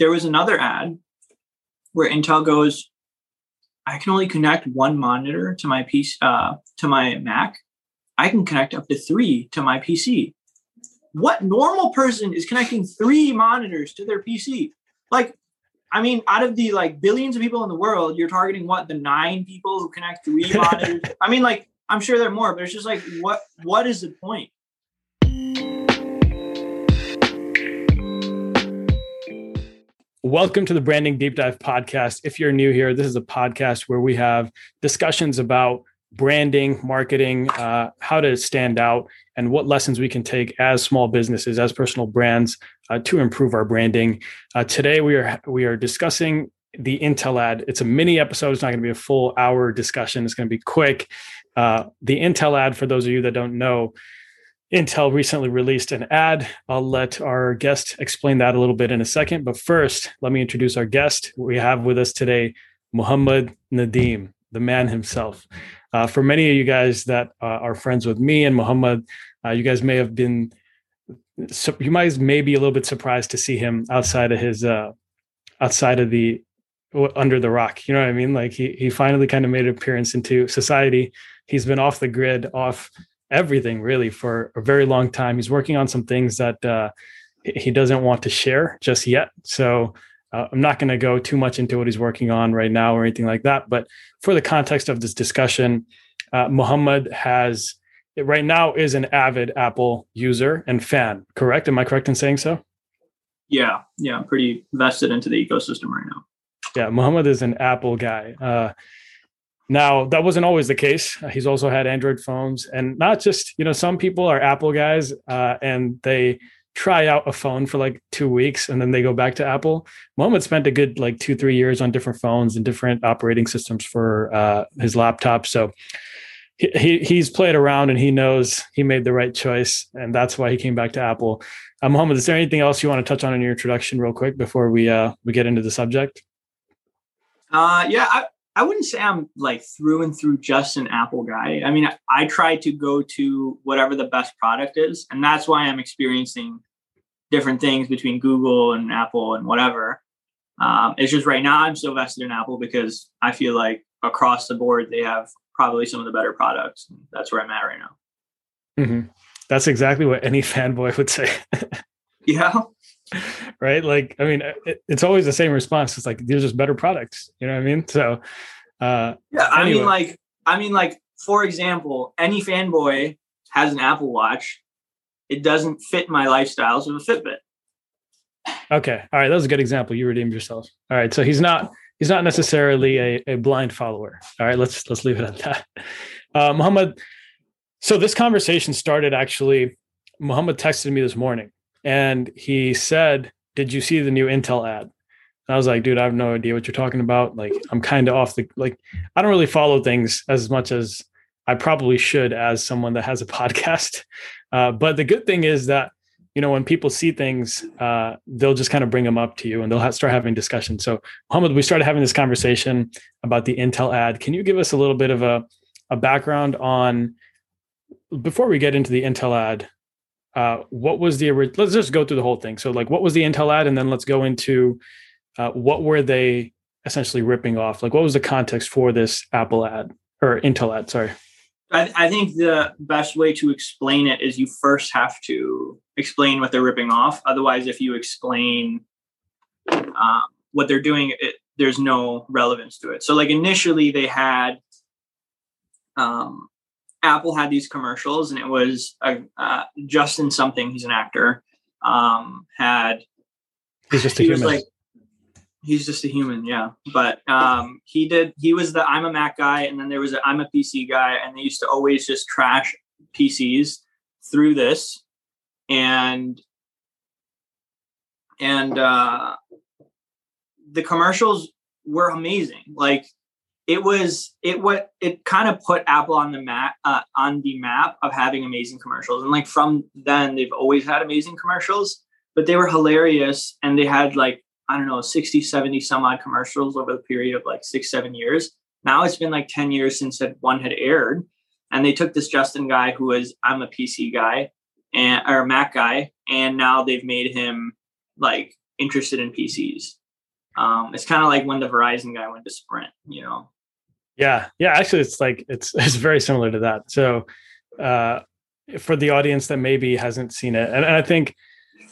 there was another ad where Intel goes, I can only connect one monitor to my piece uh, to my Mac. I can connect up to three to my PC. What normal person is connecting three monitors to their PC? Like, I mean, out of the like billions of people in the world, you're targeting what the nine people who connect three monitors. I mean, like, I'm sure there are more, but it's just like, what what is the point? Welcome to the Branding Deep Dive podcast. If you're new here, this is a podcast where we have discussions about branding, marketing, uh, how to stand out, and what lessons we can take as small businesses, as personal brands, uh, to improve our branding. Uh, today, we are we are discussing the Intel ad. It's a mini episode. It's not going to be a full hour discussion. It's going to be quick. Uh, the Intel ad, for those of you that don't know, Intel recently released an ad. I'll let our guest explain that a little bit in a second. But first, let me introduce our guest. We have with us today Mohammad Nadeem, the man himself. Uh, for many of you guys that uh, are friends with me and Mohammad, uh, you guys may have been, you might may be a little bit surprised to see him outside of his, uh, outside of the, under the rock. You know what I mean? Like he he finally kind of made an appearance into society. He's been off the grid, off everything really for a very long time. He's working on some things that uh, he doesn't want to share just yet. So uh, I'm not going to go too much into what he's working on right now or anything like that. But for the context of this discussion, uh, Mohammad has right now is an avid Apple user and fan. Correct? Am I correct in saying so? Yeah, yeah, I'm pretty vested into the ecosystem right now. Yeah, Mohammad is an Apple guy. Uh, now, that wasn't always the case. He's also had Android phones, and not just, you know, some people are Apple guys uh, and they try out a phone for like two weeks and then they go back to Apple. Mohammad spent a good like two, three years on different phones and different operating systems for uh, his laptop. So he, he, he's played around and he knows he made the right choice. And that's why he came back to Apple. Uh, Mohammad, is there anything else you want to touch on in your introduction real quick before we, uh, we get into the subject? Uh, yeah, I wouldn't say I'm like through and through just an Apple guy. I mean, I, I try to go to whatever the best product is, and that's why I'm experiencing different things between Google and Apple and whatever. Um, it's just right now I'm so vested in Apple because I feel like across the board they have probably some of the better products. That's where I'm at right now. Mm-hmm. That's exactly what any fanboy would say. yeah right? Like, I mean, it, it's always the same response. It's like these are just better products. You know what I mean? So, uh, yeah, I anyway. mean, like, I mean, like, for example, any fanboy has an Apple Watch. It doesn't fit my lifestyles so a Fitbit. Okay, all right, that was a good example. You redeemed yourself. All right, so he's not he's not necessarily a, a blind follower. All right, let's let's leave it at that. Uh, Mohammad, so this conversation started actually. Mohammad texted me this morning and he said, "Did you see the new Intel ad?" And I was like, "Dude, I have no idea what you're talking about. Like, I'm kind of off the like. I don't really follow things as much as I probably should as someone that has a podcast. Uh, but the good thing is that you know when people see things, uh, they'll just kind of bring them up to you and they'll start having discussions. So, Mohammad, we started having this conversation about the Intel ad. Can you give us a little bit of a a background on before we get into the Intel ad? Uh, what was the original? let's just go through the whole thing. So like what was the intel ad? And then let's go into uh, what were they essentially ripping off? Like what was the context for this apple ad or intel ad sorry? I, I think the best way to explain it is you first have to explain what they're ripping off. Otherwise if you explain uh, what they're doing it, there's no relevance to it. So like initially they had um, Apple had these commercials, and it was uh, Justin something. He's an actor. Um, had he's just a he human. like he's just a human, yeah. But um, he did. He was the I'm a Mac guy, and then there was a I'm a PC guy, and they used to always just trash PCs through this, and and uh, the commercials were amazing. Like it was it what it kind of put Apple on the map uh, on the map of having amazing commercials. And like from then, they've always had amazing commercials, but they were hilarious and they had like I don't know 60, 70 some odd commercials over the period of like six, seven years. Now it's been like 10 years since that one had aired. And they took this Justin guy who was I'm a PC guy and or Mac guy, and now they've made him like interested in PCs. Um, it's kind of like when the Verizon guy went to Sprint, you know. Yeah, yeah. Actually, it's like it's it's very similar to that. So, uh, for the audience that maybe hasn't seen it, and, and I think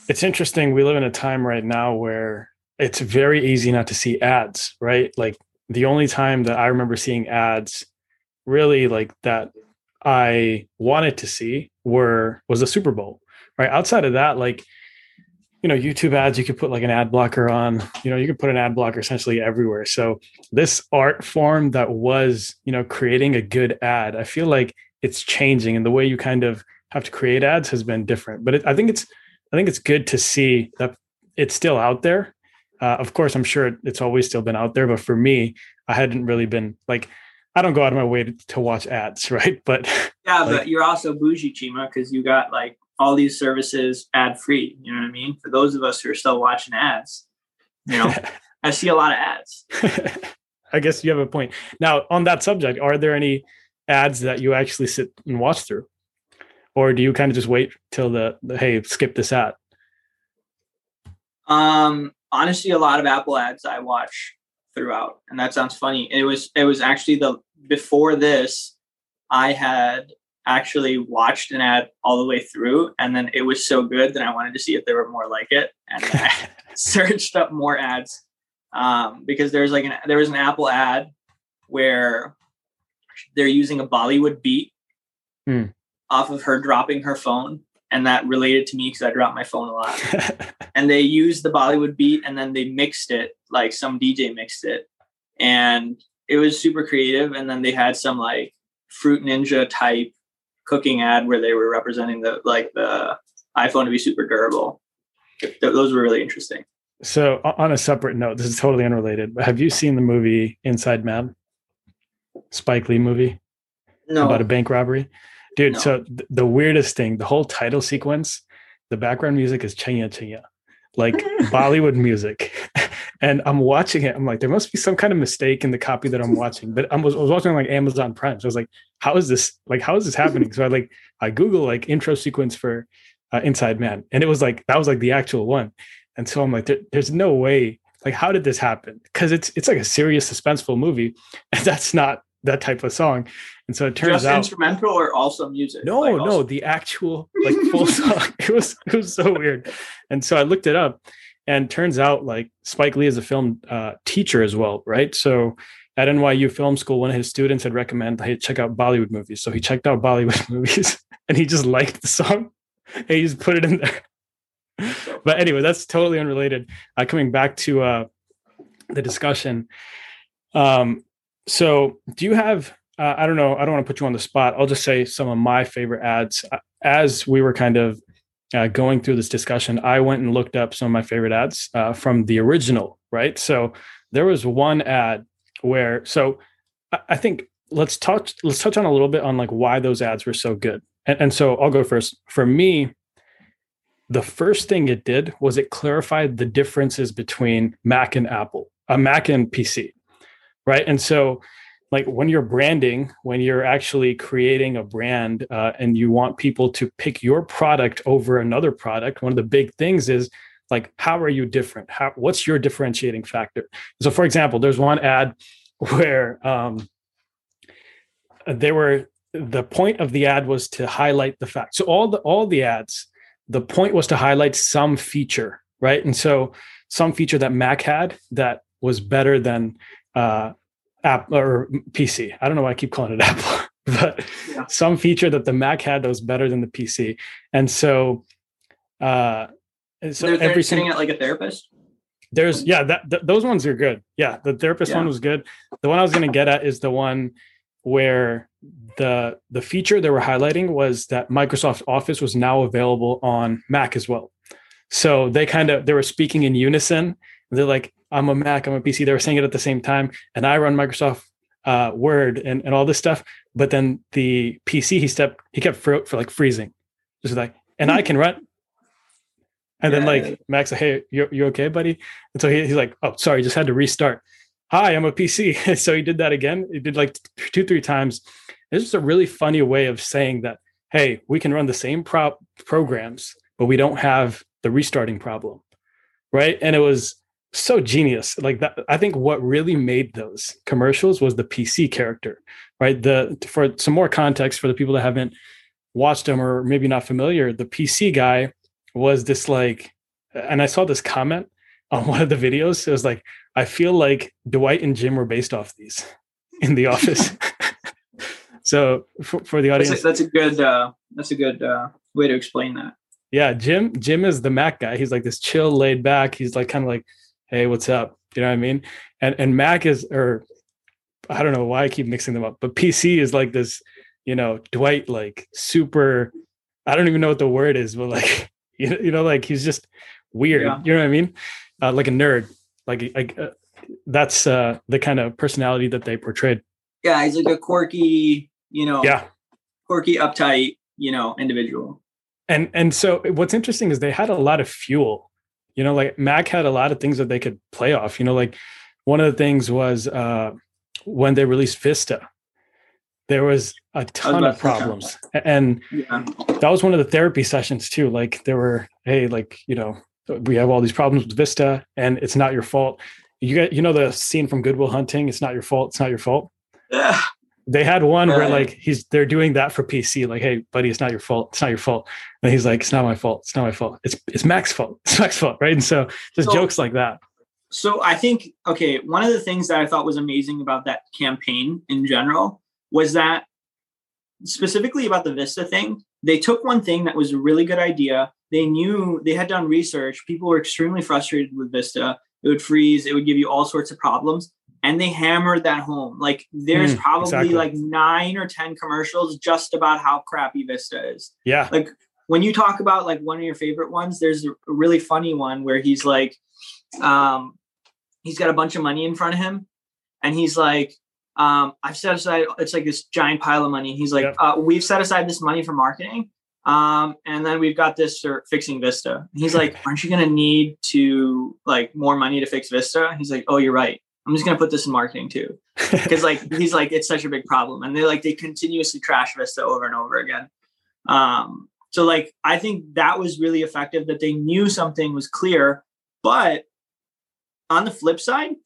it's interesting. We live in a time right now where it's very easy not to see ads, right? Like the only time that I remember seeing ads really like that I wanted to see were was the Super Bowl, right? Outside of that, like you know, YouTube ads, you could put like an ad blocker on, you know, you could put an ad blocker essentially everywhere. So this art form that was, you know, creating a good ad, I feel like it's changing and the way you kind of have to create ads has been different. But it, I think it's I think it's good to see that it's still out there. Uh, of course, I'm sure it's always still been out there, but for me, I hadn't really been like, I don't go out of my way to, to watch ads, right? But yeah, like, but you're also bougie, Chima, because you got like all these services ad free. You know what I mean? For those of us who are still watching ads, you know, I see a lot of ads. I guess you have a point. Now, on that subject, are there any ads that you actually sit and watch through? or do you kind of just wait till the, the hey skip this ad um honestly a lot of apple ads i watch throughout and that sounds funny it was it was actually the before this i had actually watched an ad all the way through and then it was so good that i wanted to see if there were more like it and i searched up more ads um, because there's like an there was an apple ad where they're using a bollywood beat hmm off of her dropping her phone and that related to me because I dropped my phone a lot. and they used the Bollywood beat and then they mixed it, like some DJ mixed it. And it was super creative. And then they had some like Fruit Ninja type cooking ad where they were representing the like the iPhone to be super durable. Those were really interesting. So on a separate note, this is totally unrelated, but have you seen the movie Inside Man? Spike Lee movie? No. About a bank robbery? dude. No. So th- the weirdest thing, the whole title sequence, the background music is Chaiyya Chaiyya, like Bollywood music. And I'm watching it. I'm like, there must be some kind of mistake in the copy that I'm watching. But I was, I was watching like Amazon Prime. So I was like, how is this? Like, how is this happening? So I like, I Google like intro sequence for uh, Inside Man, and it was like that was like the actual one. And so I'm like, there, there's no way. Like, how did this happen? Because it's it's like a serious suspenseful movie, and that's not that type of song. And so it turns Just out instrumental or also music. No, like no, also- the actual like full song. It was it was so weird. And so I looked it up, and turns out like Spike Lee is a film uh, teacher as well, right? So at NYU Film School, one of his students had recommended, "Hey, check out Bollywood movies." So he checked out Bollywood movies, and he just liked the song, and he just put it in there. but anyway, that's totally unrelated. Uh, coming back to uh, the discussion, um, so do you have uh, I don't know. I don't want to put you on the spot. I'll just say some of my favorite ads. Uh, as we were kind of uh, going through this discussion, I went and looked up some of my favorite ads uh, from the original, right? So there was one ad where, so I, I, think let's touch let's touch on a little bit on like why those ads were so good. And, and so I'll go first. For me, the first thing it did was it clarified the differences between Mac and Apple, a uh, Mac and PC, right? And so like when you're branding when you're actually creating a brand uh, and you want people to pick your product over another product one of the big things is like how are you different? How what's your differentiating factor? So for example there's one ad where um, they were the point of the ad was to highlight the fact so all the all the ads the point was to highlight some feature right? And so some feature that mac had that was better than uh, app or PC. I don't know why I keep calling it Apple, but yeah. some feature that the Mac had that was better than the PC. And so, uh, so they're, they're every sitting at like a therapist. There's yeah, that th- those ones are good. Yeah, the therapist yeah. one was good. The one I was going to get at is the one where the the feature they were highlighting was that Microsoft Office was now available on Mac as well. So they kind of they were speaking in unison. They're like, I'm a Mac, I'm a PC. They were saying it at the same time, and I run Microsoft uh, Word and, and all this stuff. But then the PC, he stepped, he kept for, for like freezing, just like, and I can run. And yeah. then like Max, like, hey, you you okay, buddy? And so he, he's like, oh, sorry, just had to restart. Hi, I'm a PC. so he did that again. He did like two, three times. It's just a really funny way of saying that, hey, we can run the same prop programs, but we don't have the restarting problem right? And it was so genius. Like that, I think what really made those commercials was the PC character, right? The for some more context for the people that haven't watched them or maybe not familiar, the PC guy was this like, and I saw this comment on one of the videos. It was like, I feel like Dwight and Jim were based off these in the office. so for, for, the audience, that's a, that's a good uh, that's a good uh, way to explain that. Yeah, Jim Jim is the Mac guy. He's like this chill, laid back. He's like kind of like, hey, what's up? You know what I mean? And and Mac is or I don't know why I keep mixing them up, but PC is like this, you know, Dwight like super. I don't even know what the word is, but like you know, you know like he's just weird. Yeah. You know what I mean? Uh, like a nerd. Like like uh, that's uh, the kind of personality that they portrayed. Yeah, he's like a quirky, you know, yeah, quirky, uptight, you know, individual. And and so what's interesting is they had a lot of fuel. You know, like Mac had a lot of things that they could play off. You know, like one of the things was uh, when they released Vista, there was a ton was of problems, and yeah. that was one of the therapy sessions too. Like there were, hey, like you know, we have all these problems with Vista, and it's not your fault you get you know the scene from Good Will Hunting. It's not your fault. It's not your fault. Yeah. They had one where like he's they're doing that for PC. Like, hey, buddy, it's not your fault. It's not your fault. And he's like, it's not my fault. It's not my fault. It's it's Mac's fault. It's Mac's fault, right? And so just so, jokes like that. So I think okay, one of the things that I thought was amazing about that campaign in general was that specifically about the Vista thing, they took one thing that was a really good idea. They knew they had done research. People were extremely frustrated with Vista it would freeze, it would give you all sorts of problems. And they hammered that home. Like there's mm, probably exactly. like nine or 10 commercials just about how crappy Vista is. Yeah. Like when you talk about like one of your favorite ones, there's a really funny one where he's like, um, he's got a bunch of money in front of him and he's like, um, I've set aside, it's like this giant pile of money. He's like, yep. uh, we've set aside this money for marketing um, and then we've got this for fixing Vista. he's like, aren't you going to need to like more money to fix Vista? He's like, oh, you're right. I'm just going to put this in marketing too. Cause like, he's like, it's such a big problem. And they like, they continuously trash Vista over and over again. Um, so like, I think that was really effective that they knew something was clear, but on the flip side,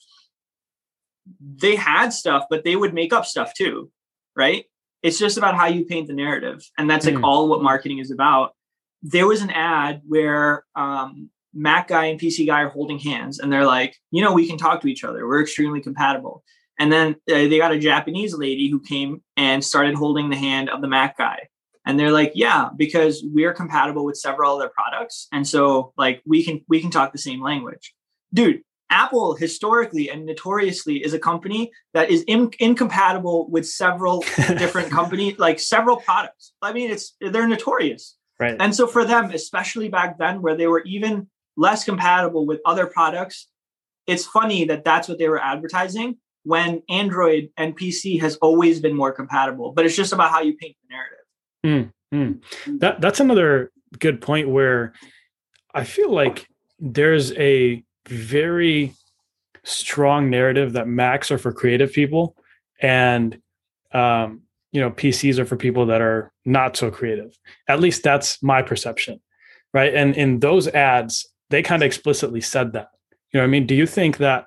they had stuff, but they would make up stuff too. Right it's just about how you paint the narrative and that's like mm. all what marketing is about. There was an ad where um, mac guy and pc guy are holding hands and they're like you know we can talk to each other. We're extremely compatible. And then uh, they got a japanese lady who came and started holding the hand of the mac guy. And they're like yeah because we're compatible with several other products and so like we can we can talk the same language. Dude Apple historically and notoriously is a company that is in, incompatible with several different companies, like several products. I mean, it's they're notorious. Right. And so for them, especially back then, where they were even less compatible with other products, it's funny that that's what they were advertising when Android and PC has always been more compatible. But it's just about how you paint the narrative. Mm, mm. That that's another good point where I feel like there's a very strong narrative that Macs are for creative people and um, you know PCs are for people that are not so creative. At least that's my perception, right? And in those ads, they kind of explicitly said that. You know, I mean, do you think that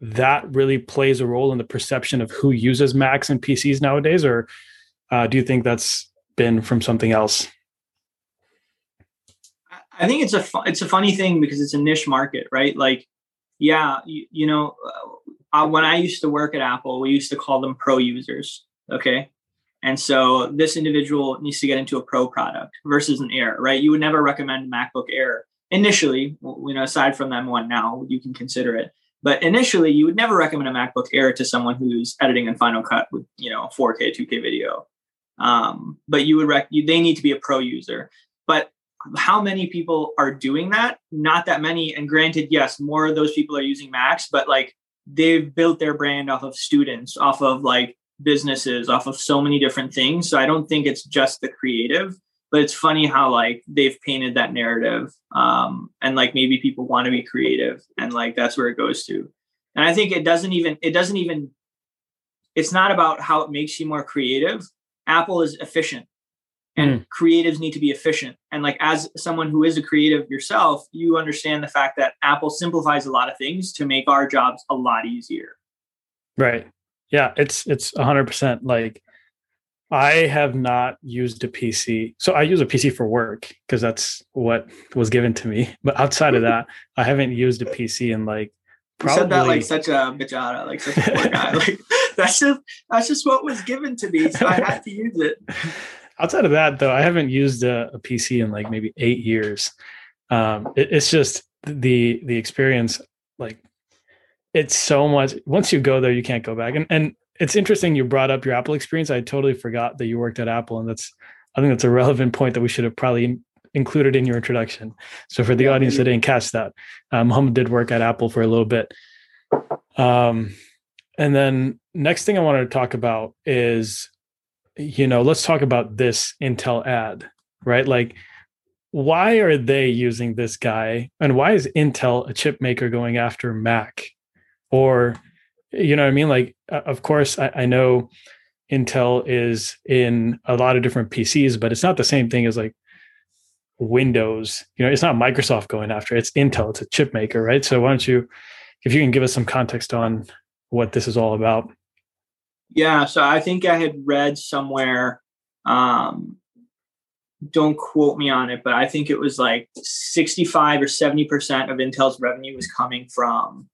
that really plays a role in the perception of who uses Macs and PCs nowadays, or uh, do you think that's been from something else? I think it's a fu- it's a funny thing because it's a niche market, right? Like, yeah, you, you know, uh, when I used to work at Apple, we used to call them pro users. Okay, and so this individual needs to get into a pro product versus an Air, right? You would never recommend MacBook Air initially. You know, aside from them one now, you can consider it. But initially, you would never recommend a MacBook Air to someone who's editing in Final Cut with you know 4K, 2K video. Um, but you would rec- you, they need to be a pro user. But how many people are doing that? Not that many. And granted, yes, more of those people are using Macs, but like they've built their brand off of students, off of like businesses, off of so many different things. So I don't think it's just the creative, but it's funny how like they've painted that narrative. Um, and like maybe people want to be creative and like that's where it goes to. And I think it doesn't even, it doesn't even, it's not about how it makes you more creative. Apple is efficient and mm. creatives need to be efficient and like as someone who is a creative yourself you understand the fact that apple simplifies a lot of things to make our jobs a lot easier right yeah it's it's 100% like i have not used a pc so i use a pc for work because that's what was given to me but outside of that i haven't used a pc in like Probably. You said that like such a bajada, like such a poor guy. Like that's just that's just what was given to me, so I had to use it. Outside of that, though, I haven't used a, a PC in like maybe eight years. Um, it, it's just the the experience. Like, it's so much. Once you go there, you can't go back. And and it's interesting you brought up your Apple experience. I totally forgot that you worked at Apple, and that's I think that's a relevant point that we should have probably included in your introduction. So for the yeah, audience that didn't catch that, um, Mohammad did work at Apple for a little bit. Um, and then next thing I wanted to talk about is, you know, let's talk about this Intel ad, right? Like, why are they using this guy, and why is Intel a chip maker going after Mac, or, you know, what I mean? Like, of course, I, I know Intel is in a lot of different PCs, but it's not the same thing as like Windows. You know, it's not Microsoft going after it, it's Intel, it's a chip maker, right? So why don't you, if you can give us some context on what this is all about? Yeah, so I think I had read somewhere, um, don't quote me on it, but I think it was like 65 or 70% of Intel's revenue was coming from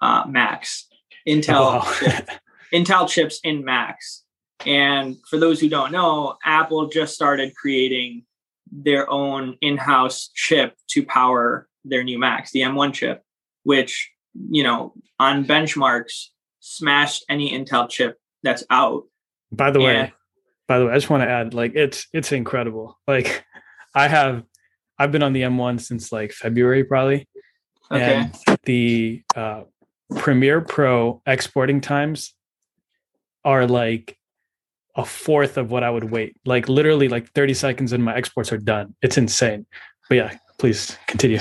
uh, Macs, Intel, wow. Intel chips in Macs. And for those who don't know, Apple just started creating their own in-house chip to power their new Macs, the M1 chip, which you know on benchmarks smashed any Intel chip that's out. By the and, way, by the way, I just want to add, like it's it's incredible. Like I have, I've been on the M1 since like February probably, okay. and the uh, Premiere Pro exporting times are like a fourth of what I would wait. Like literally like 30 seconds and my exports are done. It's insane. But yeah, please continue.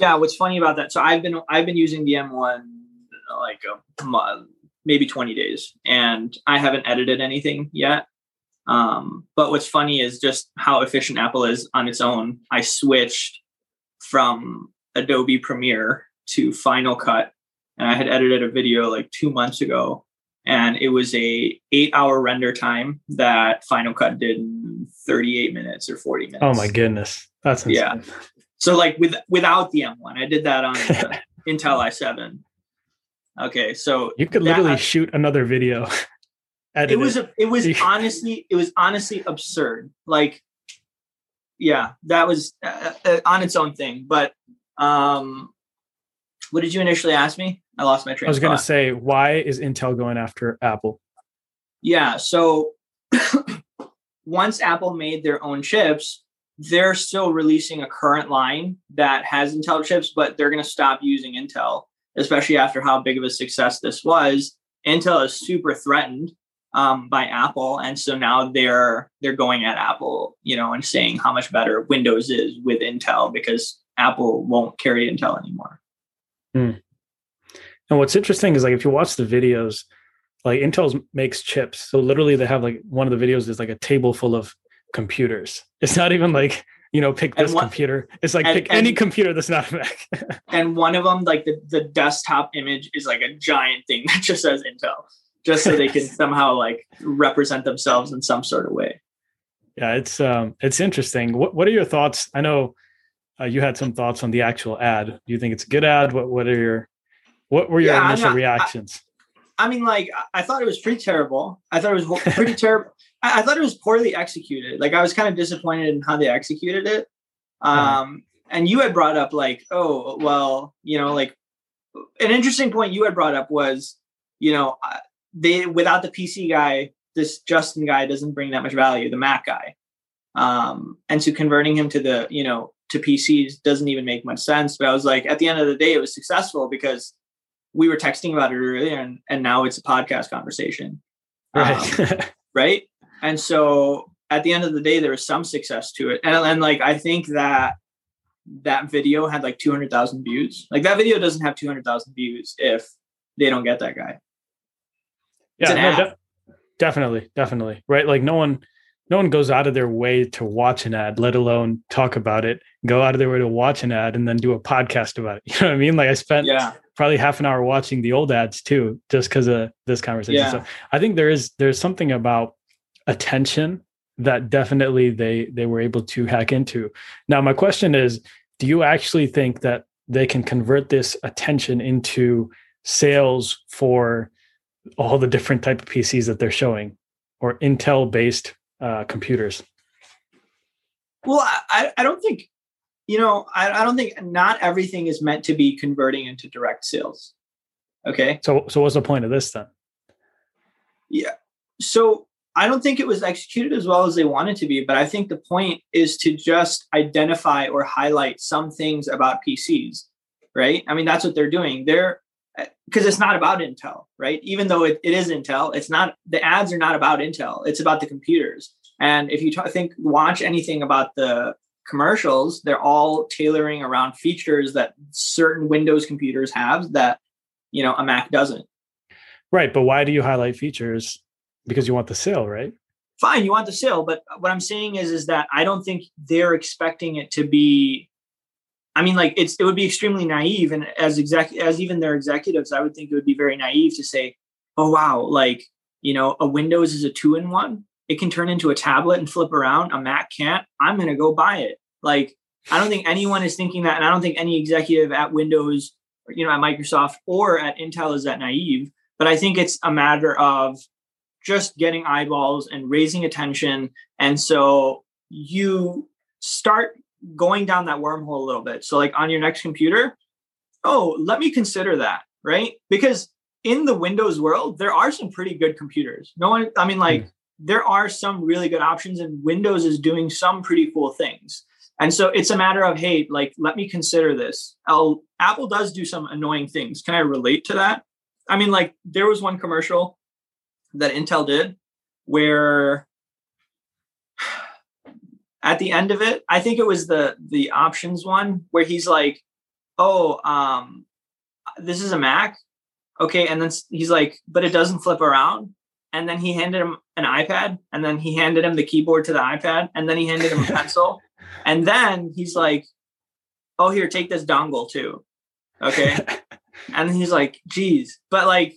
Yeah, what's funny about that? So I've been I've been using the M1 like a month, maybe 20 days and I haven't edited anything yet. Um, but what's funny is just how efficient Apple is on its own. I switched from Adobe Premiere to Final Cut and I had edited a video like 2 months ago and it was a eight hour render time that Final Cut did in 38 minutes or 40 minutes. Oh my goodness. That's insane. yeah. So like with without the M1, I did that on Intel i7. Okay, so you could literally that, shoot another video. it was a, it was honestly it was honestly absurd. Like, yeah, that was uh, uh, on its own thing. But um, what did you initially ask me? I lost my train. I was going to say, why is Intel going after Apple? Yeah. So once Apple made their own chips, they're still releasing a current line that has Intel chips, but they're going to stop using Intel, especially after how big of a success this was. Intel is super threatened um, by Apple, and so now they're they're going at Apple, you know, and saying how much better Windows is with Intel because Apple won't carry Intel anymore. Hmm. And what's interesting is like if you watch the videos, like Intel makes chips. So literally they have like one of the videos is like a table full of computers. It's not even like, you know, pick this one, computer. It's like and, pick and, any computer that's not a Mac. and one of them, like the, the desktop image is like a giant thing that just says Intel, just so they can somehow like represent themselves in some sort of way. Yeah, it's um it's interesting. What what are your thoughts? I know uh, you had some thoughts on the actual ad. Do you think it's a good ad? What what are your what were your yeah, initial not, reactions? I, I, mean, like, I thought it was pretty terrible. I thought it was pretty terrible. I, I, thought it was poorly executed. Like, I was kind of disappointed in how they executed it. Uh-huh. Um, and you had brought up, like, oh, well, you know, like, an interesting point you had brought up was, you know, uh, they without the PC guy, this Justin guy doesn't bring that much value. The Mac guy, um, and so converting him to the, you know, to PCs doesn't even make much sense. But I was like, at the end of the day, it was successful because we were texting about it earlier and, and now it's a podcast conversation. Right. Um, right. And so at the end of the day, there was some success to it. And, and like, I think that that video had like 200,000 views. Like that video doesn't have 200,000 views if they don't get that guy. yeah, no, de- definitely. Definitely. Right. Like no one, no one goes out of their way to watch an ad, let alone talk about it, go out of their way to watch an ad and then do a podcast about it. You know what I mean? Like I spent yeah. probably half an hour watching the old ads too, just because of this conversation. Yeah. So I think there is there's something about attention that definitely they they were able to hack into. Now my question is, do you actually think that they can convert this attention into sales for all the different type of PCs that they're showing or Intel based uh, computers? Well, I, I don't think, you know, I, I don't think not everything is meant to be converting into direct sales. Okay. So, so what's the point of this then? Yeah. So I don't think it was executed as well as they wanted to be, but I think the point is to just identify or highlight some things about PCs, right? I mean, that's what they're doing. They're eh, because it's not about Intel, right? Even though it, it is Intel, it's not the ads are not about Intel. It's about the computers. And if you t- think watch anything about the commercials, they're all tailoring around features that certain Windows computers have that you know a Mac doesn't. Right, but why do you highlight features? Because you want the sale, right? Fine, you want the sale, but what I'm saying is is that I don't think they're expecting it to be I mean, like it's it would be extremely naive, and as exec as even their executives, I would think it would be very naive to say, "Oh wow, like you know, a Windows is a two in one. It can turn into a tablet and flip around. A Mac can't. I'm going to go buy it." Like I don't think anyone is thinking that, and I don't think any executive at Windows, you know, at Microsoft or at Intel is that naive. But I think it's a matter of just getting eyeballs and raising attention, and so you start going down that wormhole a little bit. So, like on your next computer, oh, let me consider that, right? Because in the Windows world, there are some pretty good computers. No one, I mean, like, mm. there are some really good options, and Windows is doing some pretty cool things. And so it's a matter of, hey, like, let me consider this. I'll, Apple does do some annoying things. Can I relate to that? I mean, like, there was one commercial that Intel did where at the end of it, I think it was the the options one where he's like, "Oh, um, this is a Mac, okay," and then he's like, "But it doesn't flip around." And then he handed him an iPad, and then he handed him the keyboard to the iPad, and then he handed him a pencil, and then he's like, "Oh, here, take this dongle too," okay. and he's like, "Geez," but like,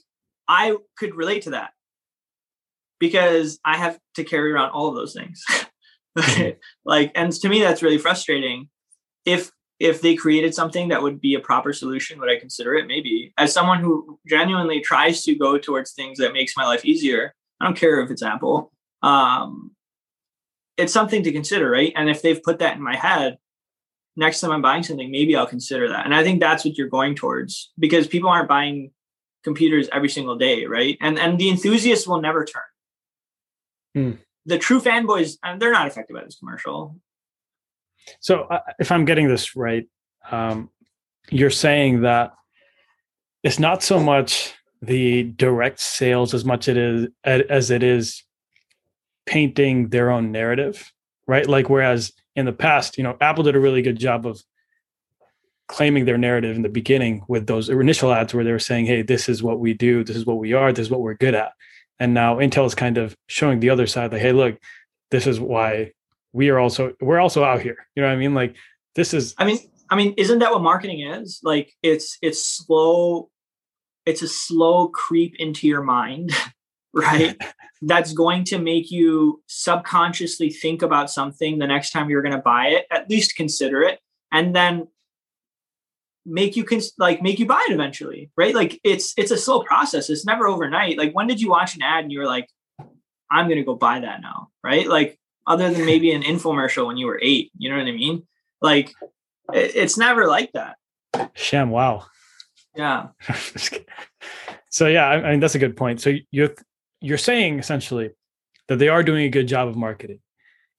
I could relate to that because I have to carry around all of those things. like and to me that's really frustrating. If if they created something that would be a proper solution would i consider it? Maybe. As someone who genuinely tries to go towards things that makes my life easier i don't care if it's apple um it's something to consider right? And if they've put that in my head next time i'm buying something maybe i'll consider that. And i think that's what you're going towards because people aren't buying computers every single day right? And and the enthusiasts will never turn hmm the true fanboys, uh, they're not affected by this commercial. So, uh, if I'm getting this right, um, you're saying that it's not so much the direct sales as much it is as it is painting their own narrative, right? Like whereas in the past, you know, Apple did a really good job of claiming their narrative in the beginning with those initial ads where they were saying, "Hey, this is what we do, this is what we are, this is what we're good at." And now intel is kind of showing the other side like hey look this is why we are also we're also out here. You know what i mean? Like this is i mean i mean isn't that what marketing is? Like it's it's slow it's a slow creep into your mind right? That's going to make you subconsciously think about something the next time you're going to buy it at least consider it and then make you can like make you buy it eventually right? Like it's it's a slow process. It's never overnight. Like when did you watch an ad and you were like i'm gonna go buy that now right? Like other than maybe an infomercial when you were eight you know what i mean? Like it, it's never like that. ShamWow. Yeah. So yeah I, I mean that's a good point. So you're you're saying essentially that they are doing a good job of marketing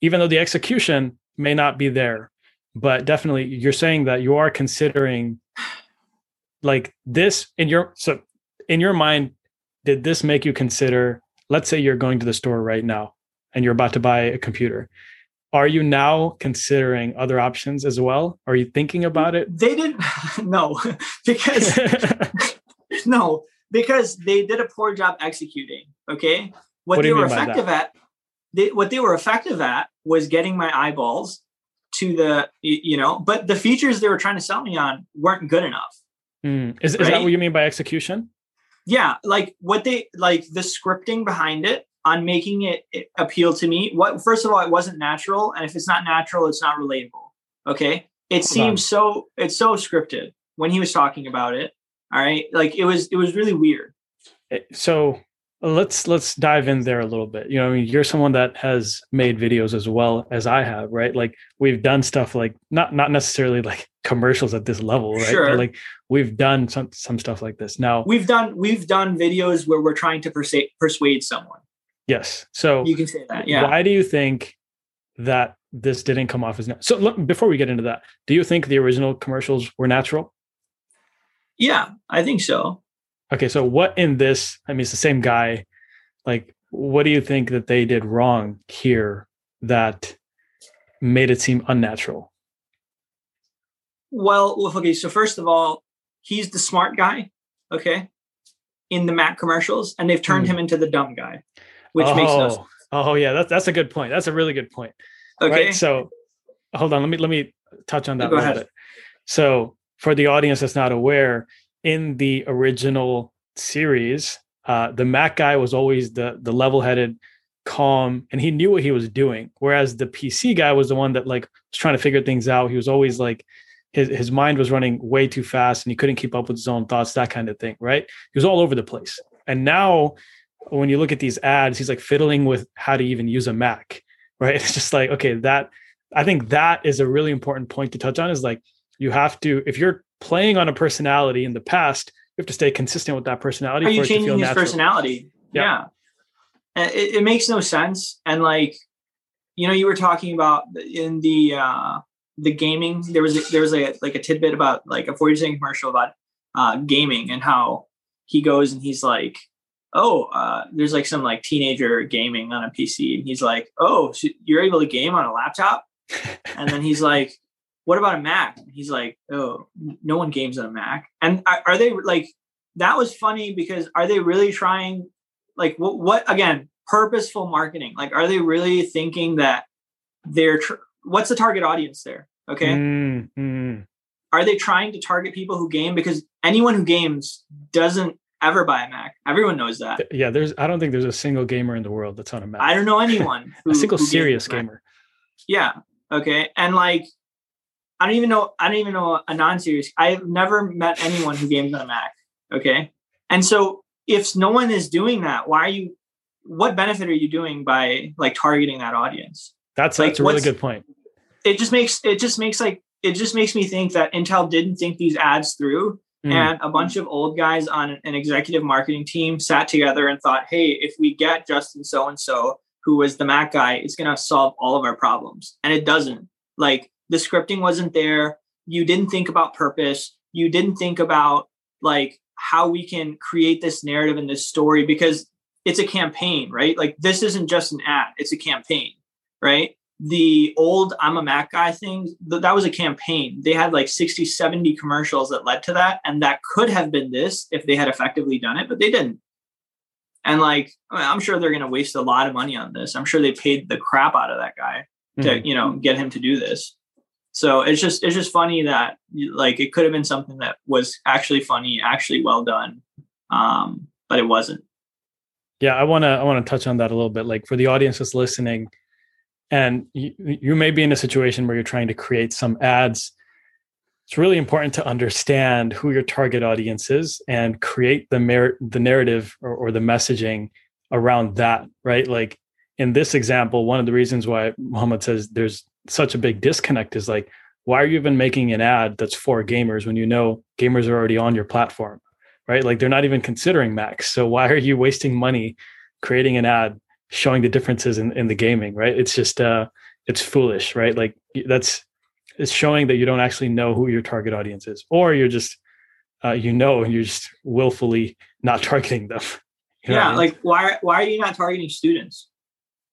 even though the execution may not be there but definitely you're saying that you are considering like this in your so in your mind did this make you consider let's say you're going to the store right now and you're about to buy a computer are you now considering other options as well? Are you thinking about it? they didn't no because no because they did a poor job executing okay? What, what they were effective at they, what they were effective at was getting my eyeballs to the you know but the features they were trying to sell me on weren't good enough. Mm. is, is that what you mean by execution? Yeah like what they like the scripting behind it on making it, it appeal to me what first of all it wasn't natural and if it's not natural it's not relatable okay? It Hold seems on. so it's so scripted when he was talking about it all right? Like it was it was really weird. Eh, so let's let's dive in there a little bit. You know I mean, you're someone that has made videos as well as i have right? Like we've done stuff like not not necessarily like commercials at this level right? Sure. But like we've done some some stuff like this. Now we've done we've done videos where we're trying to persuade persuade someone. Yes. So you can say that yeah. why do you think that this didn't come off as natural so look, before we get into that do you think the original commercials were natural? Yeah i think so Okay, so what in this? I mean, it's the same guy. Like, what do you think that they did wrong here that made it seem unnatural? Well, okay. So first of all, he's the smart guy. Okay, in the Mac commercials, and they've turned mm. him into the dumb guy, which oh, makes no oh, sense. Oh yeah, that's that's a good point. That's a really good point. Okay. Right? So hold on, let me let me touch on that Go a little ahead. bit. So for the audience that's not aware, in the original series, uh, the Mac guy was always the the level headed, calm, and he knew what he was doing. Whereas the PC guy was the one that like was trying to figure things out. He was always like his his mind was running way too fast and he couldn't keep up with his own thoughts, that kind of thing. Right? He was all over the place. And now when you look at these ads, he's like fiddling with how to even use a Mac. Right? It's just like okay, that I think that is a really important point to touch on. Is like you have to if you're playing on a personality in the past, you have to stay consistent with that personality. Are you changing his natural. personality? Yeah. yeah. It, it, makes no sense. And like, you know, you were talking about in the uh the gaming. There was a, there was a like a tidbit about like a 40 second commercial about uh gaming and how he goes and he's like, oh, uh, there's like some like teenager gaming on a PC, and he's like, oh, so you're able to game on a laptop, and then he's like, what about a Mac? He's like, oh, no one games on a Mac. And are, are they like, that was funny because are they really trying, like, what, what again, purposeful marketing? Like, are they really thinking that they're, tr- what's the target audience there? Okay. Mm-hmm. Are they trying to target people who game? Because anyone who games doesn't ever buy a Mac. Everyone knows that. Yeah, there's. I don't think there's a single gamer in the world that's on a Mac. I don't know anyone. Who, a single serious gamer. Yeah. Okay. And like, I don't even know. I don't even know a non-serious. I've never met anyone who games on a Mac. Okay, and so if no one is doing that, why are you? What benefit are you doing by like targeting that audience? That's like, that's a really good point. It just makes it just makes like it just makes me think that Intel didn't think these ads through, mm. and a bunch of old guys on an executive marketing team sat together and thought, "Hey, if we get Justin so and so, who was the Mac guy, it's going to solve all of our problems," and it doesn't. Like the scripting wasn't there. You didn't think about purpose. You didn't think about like how we can create this narrative and this story because it's a campaign right? Like this isn't just an ad it's a campaign right? The old i'm a mac guy thing th- that was a campaign. They had like 60 70 commercials that led to that and that could have been this if they had effectively done it but they didn't. And like i'm sure they're going to waste a lot of money on this. I'm sure they paid the crap out of that guy to mm-hmm. you know get him to do this so it's just it's just funny that like it could have been something that was actually funny actually well done um but it wasn't. Yeah i want to i want to touch on that a little bit like for the audience that's listening and you, you may be in a situation where you're trying to create some ads. It's really important to understand who your target audience is and create the mer- the narrative or, or the messaging around that right? Like in this example one of the reasons why mohammad says there's such a big disconnect is like why are you even making an ad that's for gamers when you know gamers are already on your platform right? Like they're not even considering macs so why are you wasting money creating an ad showing the differences in, in the gaming right? It's just uh it's foolish right? Like that's it's showing that you don't actually know who your target audience is or you're just uh, you know and you're just willfully not targeting them. You know yeah I mean? like why why are you not targeting students?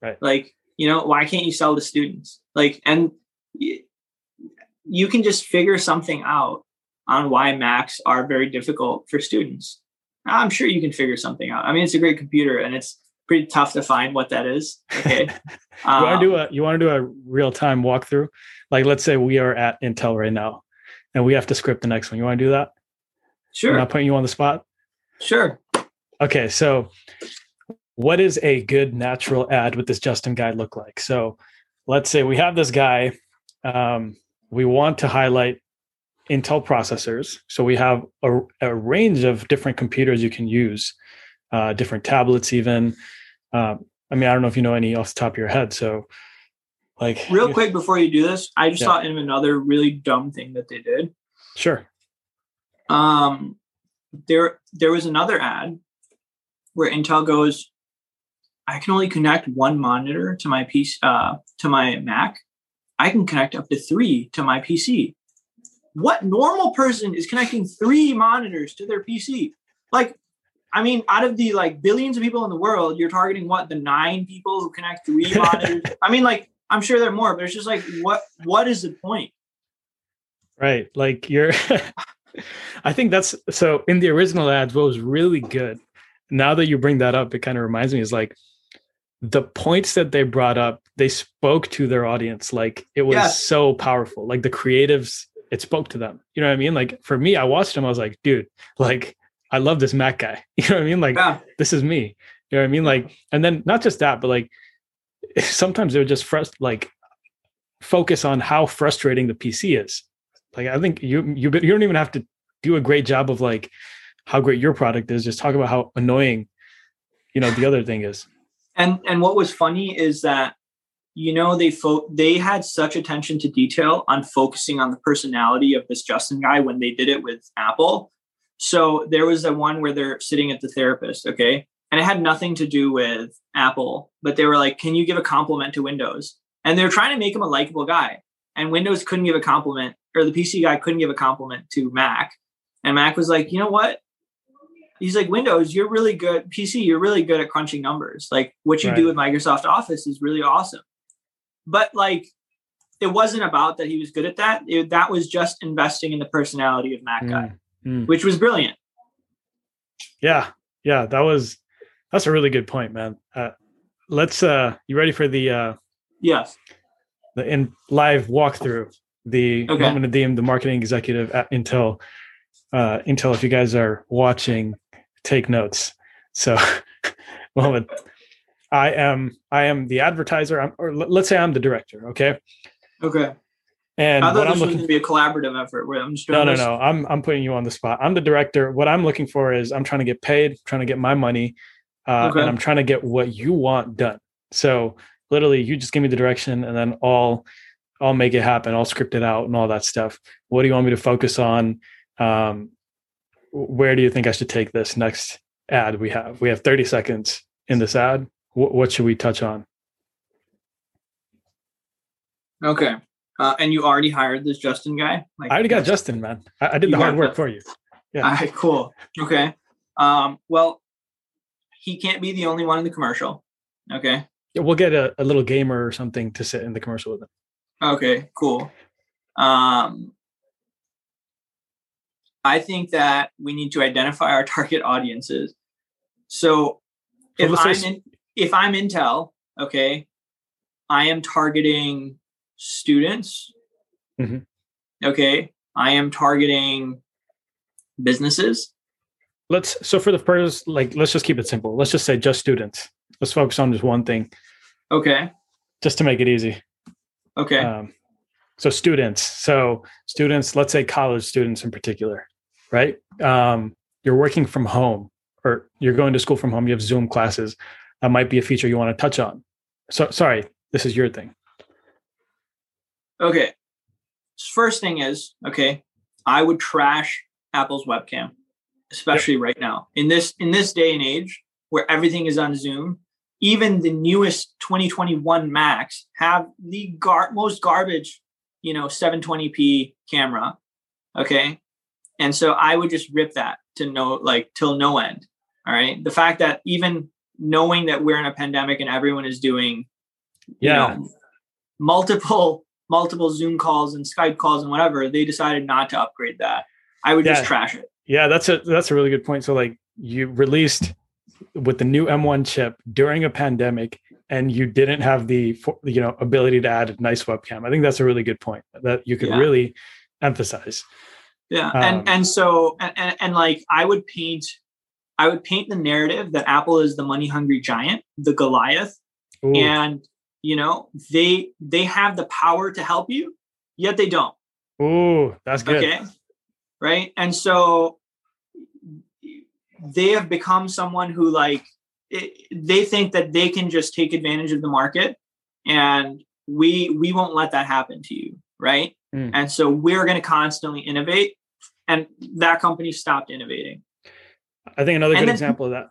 Right. Like you know why can't you sell to students like and you can just figure something out on why macs are very difficult for students i'm sure you can figure something out i mean it's a great computer and it's pretty tough to find what that is. Okay. you want to do a you want to do a real time walkthrough? Like let's say we are at Intel right now and we have to script the next one. You want to do that? Sure. I'm not putting you on the spot. Sure. Okay, so what is a good natural ad with this Justin guy look like? So let's say we have this guy. Um, we want to highlight Intel processors. So we have a, a range of different computers you can use, uh, different tablets, even. Um, I mean, I don't know if you know any off the top of your head. So, like, real quick before you do this, I just yeah. thought of another really dumb thing that they did. Sure. Um, there, there was another ad where Intel goes, I can only connect one monitor to my PC, uh, to my Mac. I can connect up to three to my PC. What normal person is connecting three monitors to their PC? Like, I mean, out of the like billions of people in the world, you're targeting what the nine people who connect three monitors. I mean, like, I'm sure there are more, but it's just like, what what is the point? Right. Like you're I think that's so in the original ads, what was really good. Now that you bring that up, it kind of reminds me is like the points that they brought up, they spoke to their audience. Like it was yes. so powerful. Like the creatives, it spoke to them. You know what I mean? Like for me, I watched them, I was like, dude, like I love this Mac guy. You know what I mean? Like yeah. this is me. You know what I mean? Like, and then not just that, but like sometimes they would just frust- like focus on how frustrating the PC is. Like I think you you you don't even have to do a great job of like how great your product is. Just talk about how annoying, you know, the other thing is. And and what was funny is that you know they fo- they had such attention to detail on focusing on the personality of this Justin guy when they did it with Apple. So there was the one where they're sitting at the therapist, okay? And it had nothing to do with Apple, but they were like, "Can you give a compliment to Windows?" And they're trying to make him a likable guy. And Windows couldn't give a compliment, or the PC guy couldn't give a compliment to Mac. And Mac was like, "You know what? He's like windows you're really good. Pc you're really good at crunching numbers. Like what you right. do with microsoft office is really awesome. But like it wasn't about that he was good at that. It, that was just investing in the personality of mac guy mm, mm. which was brilliant. Yeah yeah that was that's a really good point man. Uh, let's uh you ready for the uh yes. the in live walkthrough the okay. moment of the the marketing executive at intel uh, Intel, if you guys are watching, take notes. So, well, I am I am the advertiser, I'm, or let's say I'm the director. Okay. Okay. And I thought this was going to be a collaborative effort. Where I'm just no, no, no. I'm I'm putting you on the spot. I'm the director. What I'm looking for is I'm trying to get paid, trying to get my money, uh, okay. and I'm trying to get what you want done. So literally, you just give me the direction, and then I'll I'll make it happen. I'll script it out and all that stuff. What do you want me to focus on? Um, where do you think I should take this next ad we have? We have 30 seconds in this ad. W- what should we touch on? Okay. Uh, and you already hired this Justin guy? Like, I already got Justin, man. I, I did the hard work that. for you. Yeah. All right, cool. Okay. Um, well, he can't be the only one in the commercial. Okay. Yeah, we'll get a, a little gamer or something to sit in the commercial with him. Okay, cool. Um, I think that we need to identify our target audiences. So if I'm in, if I'm Intel, okay, I am targeting students. Mm-hmm. Okay, I am targeting businesses. Let's so for the first like let's just keep it simple. Let's just say just students. Let's focus on just one thing. Okay. Just to make it easy. Okay. Um, so students. So students, let's say college students in particular right? Um, you're working from home or you're going to school from home, you have Zoom classes. That might be a feature you want to touch on. So, sorry, this is your thing. Okay. First thing is, okay, I would trash Apple's webcam, especially yep. right now. In this in this day and age where everything is on Zoom, even the newest 2021 Macs have the gar- most garbage, you know, 720p camera. Okay. And so I would just rip that to no like till no end. All right. The fact that even knowing that we're in a pandemic and everyone is doing yeah know, multiple multiple Zoom calls and Skype calls and whatever, they decided not to upgrade that. I would yeah. just trash it. Yeah, that's a that's a really good point. So like you released with the new M1 chip during a pandemic and you didn't have the you know ability to add a nice webcam. I think that's a really good point that you could yeah. really emphasize. Yeah, um, and and so and, and like I would paint, I would paint the narrative that Apple is the money hungry giant, the Goliath, ooh. and you know they they have the power to help you, yet they don't. Oh, that's good. Okay, right, and so they have become someone who like it, they think that they can just take advantage of the market and we we won't let that happen to you right? Mm. and so we're going to constantly innovate and that company stopped innovating. I think another and good then, example of that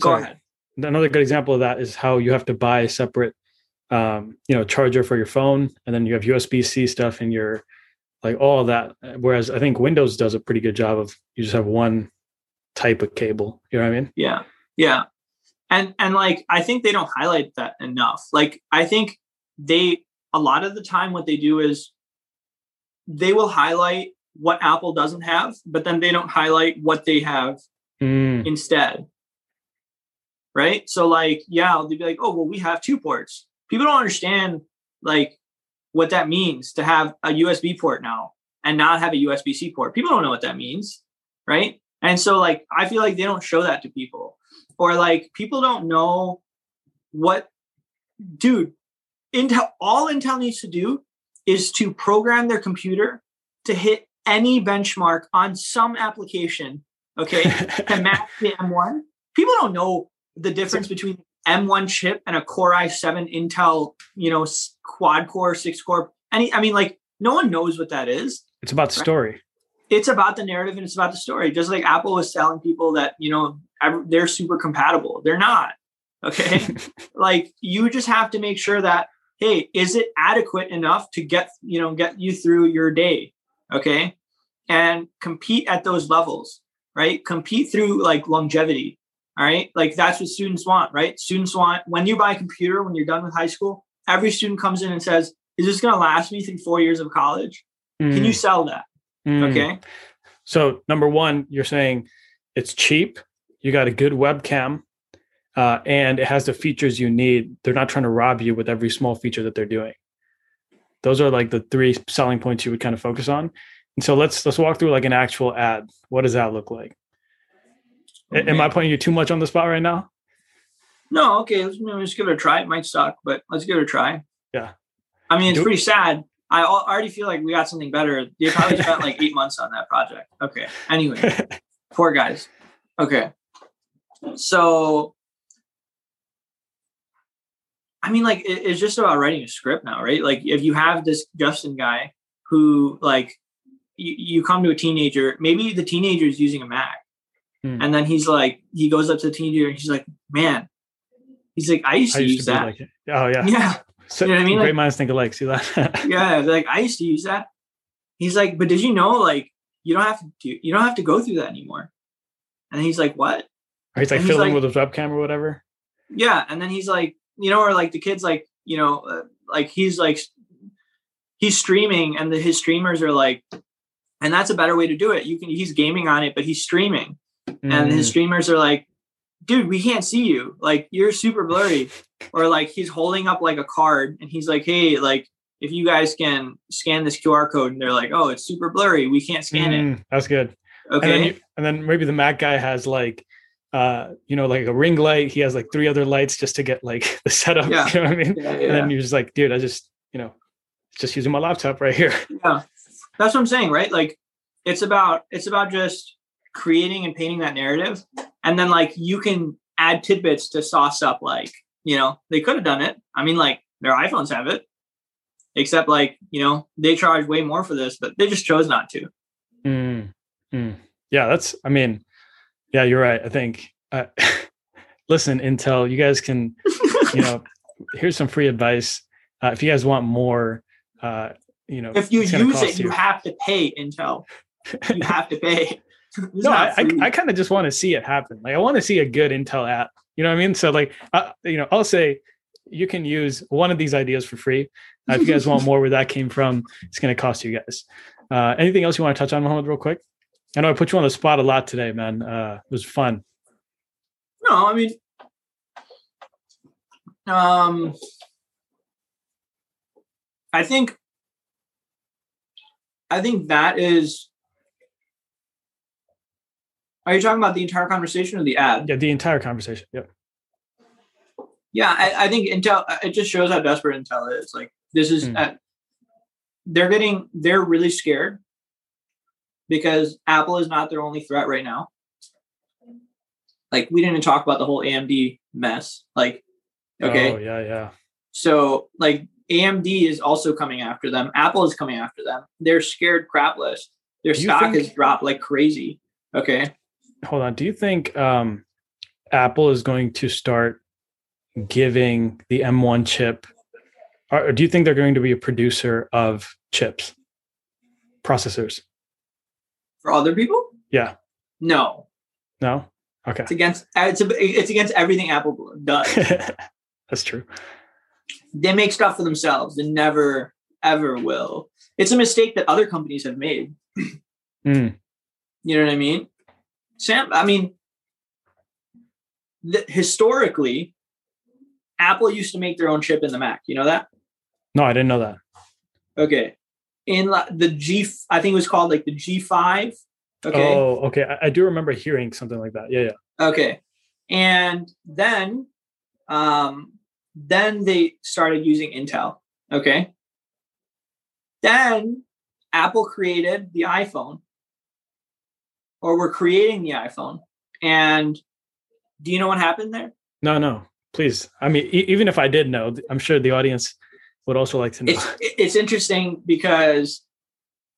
go sorry, ahead. another good example of that is how you have to buy a separate um, you know charger for your phone and then you have usb-c stuff in your like all that whereas i think windows does a pretty good job of you just have one type of cable you know what i mean? Yeah yeah. And and like i think they don't highlight that enough. Like i think they a lot of the time what they do is they will highlight what apple doesn't have but then they don't highlight what they have mm. instead. Right? So like yeah they'll be like oh well we have two ports. People don't understand like what that means to have a usb port now and not have a usb-c port. People don't know what that means right? And so like i feel like they don't show that to people. Or like people don't know what dude intel all intel needs to do is to program their computer to hit any benchmark on some application okay to match the m1 people don't know the difference between m1 chip and a core i7 intel you know quad core six core any i mean like no one knows what that is it's about the story it's about the narrative and it's about the story just like apple was telling people that you know they're super compatible. They're not. Okay. like you just have to make sure that, hey, is it adequate enough to get, you know, get you through your day? Okay. And compete at those levels, right? Compete through like longevity. All right. Like that's what students want, right? Students want when you buy a computer, when you're done with high school, every student comes in and says, is this going to last me through four years of college? Mm. Can you mm. sell that? Mm. Okay. So, number one, you're saying it's cheap you got a good webcam, uh, and it has the features you need. They're not trying to rob you with every small feature that they're doing. Those are like the three selling points you would kind of focus on. And so let's let's walk through like an actual ad. What does that look like? Okay. Am I putting you too much on the spot right now? No, okay. Let's, let's give it a try. It might suck, but let's give it a try. Yeah. I mean, it's Do- pretty sad. I already feel like we got something better. You probably spent like eight months on that project. Okay. Anyway, poor guys. Okay. So, I mean, like, it, it's just about writing a script now, right? Like, if you have this Justin guy who, like, you, you come to a teenager, maybe the teenager is using a Mac. Hmm. And then he's like, he goes up to the teenager and he's like, man, he's like, I used to I used use to that. Like oh, yeah. Yeah. So, you know what I mean? Great like, minds think alike. See that? yeah. Like, I used to use that. He's like, but did you know, like, you don't have to do, you don't have to go through that anymore. And he's like, what? Or he's like filming like, with his webcam or whatever. Yeah, and then he's like, you know, or like the kids like, you know, uh, like he's like, he's streaming, and the, his streamers are like, and that's a better way to do it. You can he's gaming on it, but he's streaming, mm. and his mm. streamers are like, dude, we can't see you, like you're super blurry, or like he's holding up like a card, and he's like, hey, like if you guys can scan this QR code, and they're like, oh, it's super blurry, we can't scan mm, it. That's good. Okay. And then, you, and then maybe the Mac guy has like uh, you know, like a ring light. He has like three other lights just to get like the setup. Yeah. You know what I mean? Yeah, yeah. And then you're just like, dude, I just, you know, just using my laptop right here. Yeah. That's what I'm saying, right? Like it's about it's about just creating and painting that narrative. And then like you can add tidbits to sauce up like, you know, they could have done it. I mean, like their iPhones have it. Except like, you know, they charge way more for this, but they just chose not to. Mm, mm. Yeah, that's I mean, yeah, you're right. I think. Uh, listen, Intel, you guys can, you know, here's some free advice. Uh, if you guys want more, uh, you know, if you use it, you. you. have to pay Intel. You have to pay. no, I, I, I kind of just want to see it happen. Like, I want to see a good Intel app. You know what I mean? So, like, uh, you know, I'll say you can use one of these ideas for free. Uh, if you guys want more where that came from, it's going to cost you guys. Uh, anything else you want to touch on, Mohammad, real quick? I know I put you on the spot a lot today, man. Uh, it was fun. No, I mean, um, I think, I think that is. Are you talking about the entire conversation or the ad? Yeah, the entire conversation. Yep. Yeah, I, I think Intel. It just shows how desperate Intel is. Like this is, uh, they're getting, they're really scared because Apple is not their only threat right now. Like we didn't even talk about the whole AMD mess. Like, okay, Oh, yeah, yeah. so like AMD is also coming after them. Apple is coming after them. They're scared crapless. Their Do stock think- has dropped like crazy. Okay. Hold on. Do you think um, Apple is going to start giving the M1 chip, or do you think they're going to be a producer of chips, processors? For other people? Yeah. No. No. Okay. It's against uh, it's a, it's against everything Apple does. That's true. they make stuff for themselves. They never ever will. It's a mistake that other companies have made. Mm. You know what I mean? Sam, I mean, th- historically, Apple used to make their own chip in the Mac. You know that? No, I didn't know that. Okay. In the G, I think it was called like the G5. Okay. Oh, okay. I, I do remember hearing something like that. Yeah, yeah. Okay. And then um then they started using Intel. Okay. Then Apple created the iPhone. Or we're creating the iPhone. And do you know what happened there? No, no. Please. I mean, e- even if I did know, I'm sure the audience would also like to know. It's it's interesting because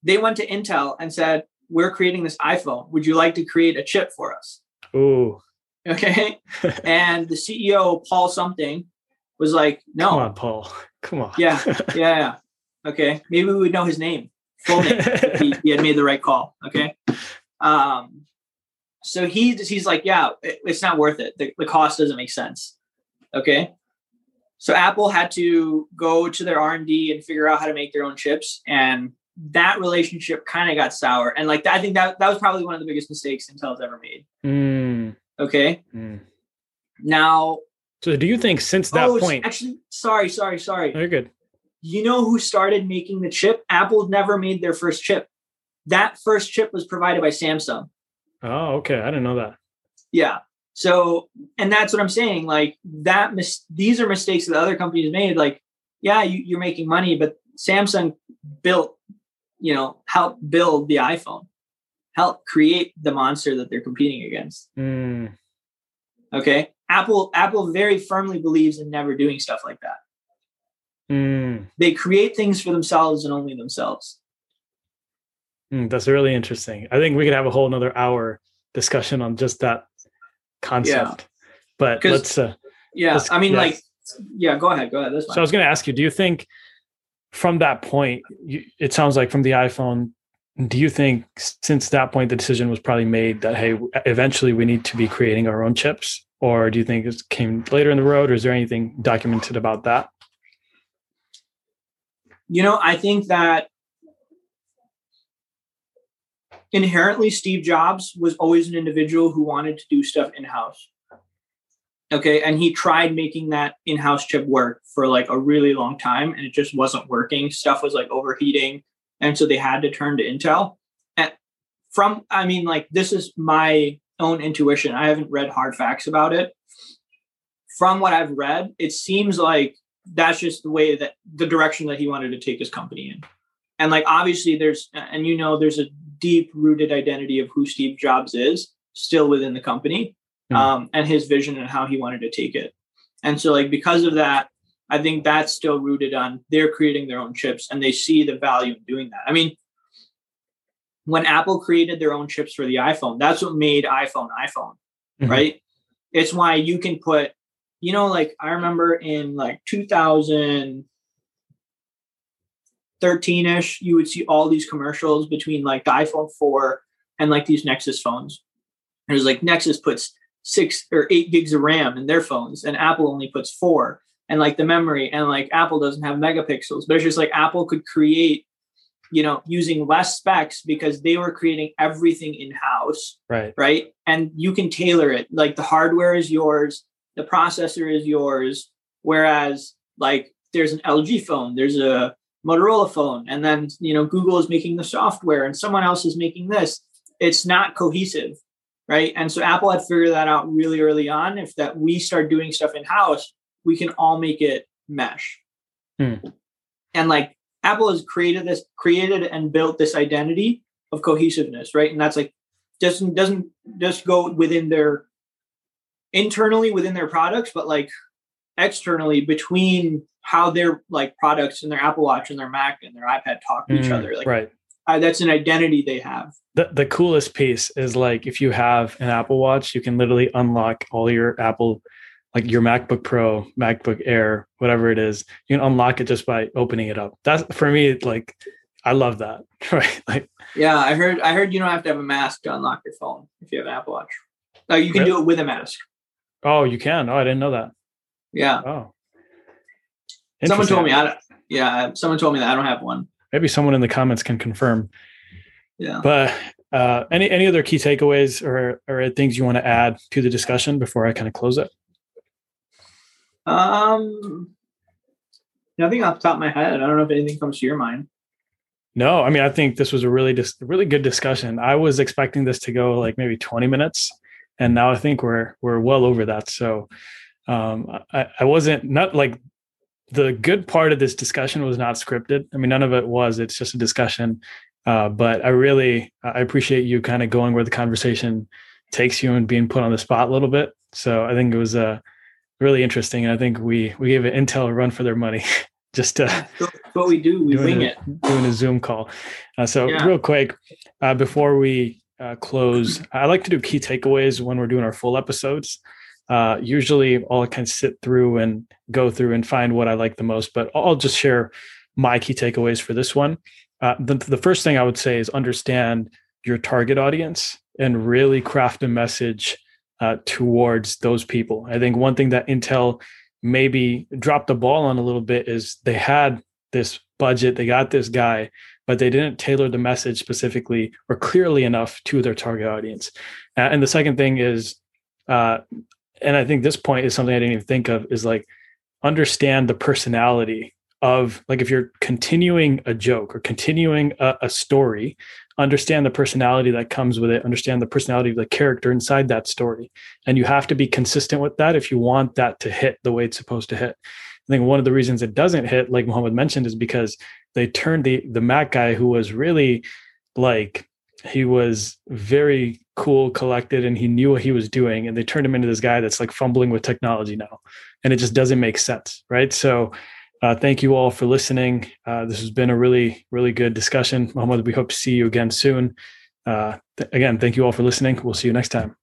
they went to Intel and said, "We're creating this iPhone. Would you like to create a chip for us?" Ooh, Okay. and the CEO, Paul something, was like, "No, come on, Paul. Come on. Yeah. yeah, yeah. Okay. Maybe we would know his name, full name, if he, he had made the right call. Okay. Um, so he he's like, yeah, it- it's not worth it. The, the cost doesn't make sense. Okay. So Apple had to go to their R and figure out how to make their own chips, and that relationship kind of got sour. And like I think that that was probably one of the biggest mistakes Intel's ever made. Mm, Okay. mm. Now, So, do you think since that oh, point? actually, sorry, sorry, sorry. You're good. You know who started making the chip? Apple never made their first chip. That first chip was provided by Samsung. Oh, okay. I didn't know that. Yeah. So, and that's what I'm saying. Like that, mis- these are mistakes that other companies made. Like, yeah, you, you're making money, but Samsung built, you know, helped build the iPhone, helped create the monster that they're competing against. Mm, Okay. Apple, Apple very firmly believes in never doing stuff like that. mm, They create things for themselves and only themselves. mm. That's really interesting. I think we could have a whole another hour discussion on just that concept. But 'Cause- let's. Uh, Yeah. Let's- I mean, yeah. like, yeah, go ahead. Go ahead. That's fine. so I was going to ask you: Do you think from that point, you, it sounds like from the iPhone, do you think since that point the decision was probably made that hey, eventually we need to be creating our own chips, or do you think it came later in the road, or is there anything documented about that? You know, I think that inherently Steve Jobs was always an individual who wanted to do stuff in house. Okay. And he tried making that in house chip work for like a really long time and it just wasn't working. Stuff was like overheating. And so they had to turn to Intel. And from, I mean, like, this is my own intuition. I haven't read hard facts about it. From what I've read, it seems like that's just the way that the direction that he wanted to take his company in. And like obviously there's and you know there's a deep rooted identity of who Steve Jobs is still within the company Mhm. um, and his vision and how he wanted to take it. And so like because of that, I think that's still rooted on they're creating their own chips and they see the value in doing that. I mean, when Apple created their own chips for the iPhone, that's what made iPhone iPhone Mhm. right? It's why you can put, you know, like I remember in like 2013 ish, you would see all these commercials between like the iPhone 4 and like these Nexus phones. It was like Nexus puts six or eight gigs of RAM in their phones, and Apple only puts four. And like the memory, and like Apple doesn't have megapixels, but it's just like Apple could create you know using less specs because they were creating everything in house right right and you can tailor it like the hardware is yours the processor is yours whereas like there's an lg phone there's a motorola phone and then you know google is making the software and someone else is making this it's not cohesive right and so apple had figured that out really early on if that we start doing stuff in house we can all make it mesh Hmm. and like Apple has created this, created and built this identity of cohesiveness, right? And that's like doesn't doesn't just go within their internally within their products, but like externally between how their like products and their Apple Watch and their Mac and their iPad talk to each Mm, other. Like right uh, that's an identity they have. the, the coolest piece is like if you have an apple watch you can literally unlock all your apple like your macbook pro macbook air whatever it is you can unlock it just by opening it up that's for me like i love that right like Yeah, I heard. I heard you don't have to have a mask to unlock your phone if you have an Apple Watch. Uh, you can do it with a mask. oh you can oh i didn't know that Yeah, oh someone told me. I don't, yeah, someone told me that I don't have one. maybe someone in the comments can confirm Yeah. but uh any any other key takeaways or or things you want to add to the discussion before i kind of close it Um, nothing off the top of my head. I don't know if anything comes to your mind. No, I mean, I think this was a really dis- really good discussion. I was expecting this to go like maybe 20 minutes, and now I think we're we're well over that. So um, I, I wasn't not like the good part of this discussion was not scripted. I mean, none of it was. It's just a discussion. Uh, but I really I appreciate you kind of going where the conversation takes you and being put on the spot a little bit. So I think it was uh, really interesting. And I think we we gave Intel a run for their money. just to what we do. We wing a, it. doing a Zoom call. Uh, so Yeah. real quick, uh, before we uh, close, I like to do key takeaways when we're doing our full episodes. Uh, usually, I'll kind of sit through and go through and find what I like the most, but I'll just share my key takeaways for this one. Uh, the, the first thing I would say is understand your target audience and really craft a message uh, towards those people. I think one thing that Intel maybe dropped the ball on a little bit is they had this budget, they got this guy, but they didn't tailor the message specifically or clearly enough to their target audience. Uh, and the second thing is, uh, and I think this point is something I didn't even think of, is like understand the personality of like if you're continuing a joke or continuing a, a story, understand the personality that comes with it, understand the personality of the character inside that story. And you have to be consistent with that if you want that to hit the way it's supposed to hit. I think one of the reasons it doesn't hit, like Mohammad mentioned, is because they turned the the Mac guy who was really like he was very cool, collected, and he knew what he was doing, and they turned him into this guy that's like fumbling with technology now, and it just doesn't make sense, right? So. Uh, thank you all for listening. Uh, this has been a really, really good discussion. Mohammad, we hope to see you again soon. Uh, th- again, thank you all for listening. We'll see you next time.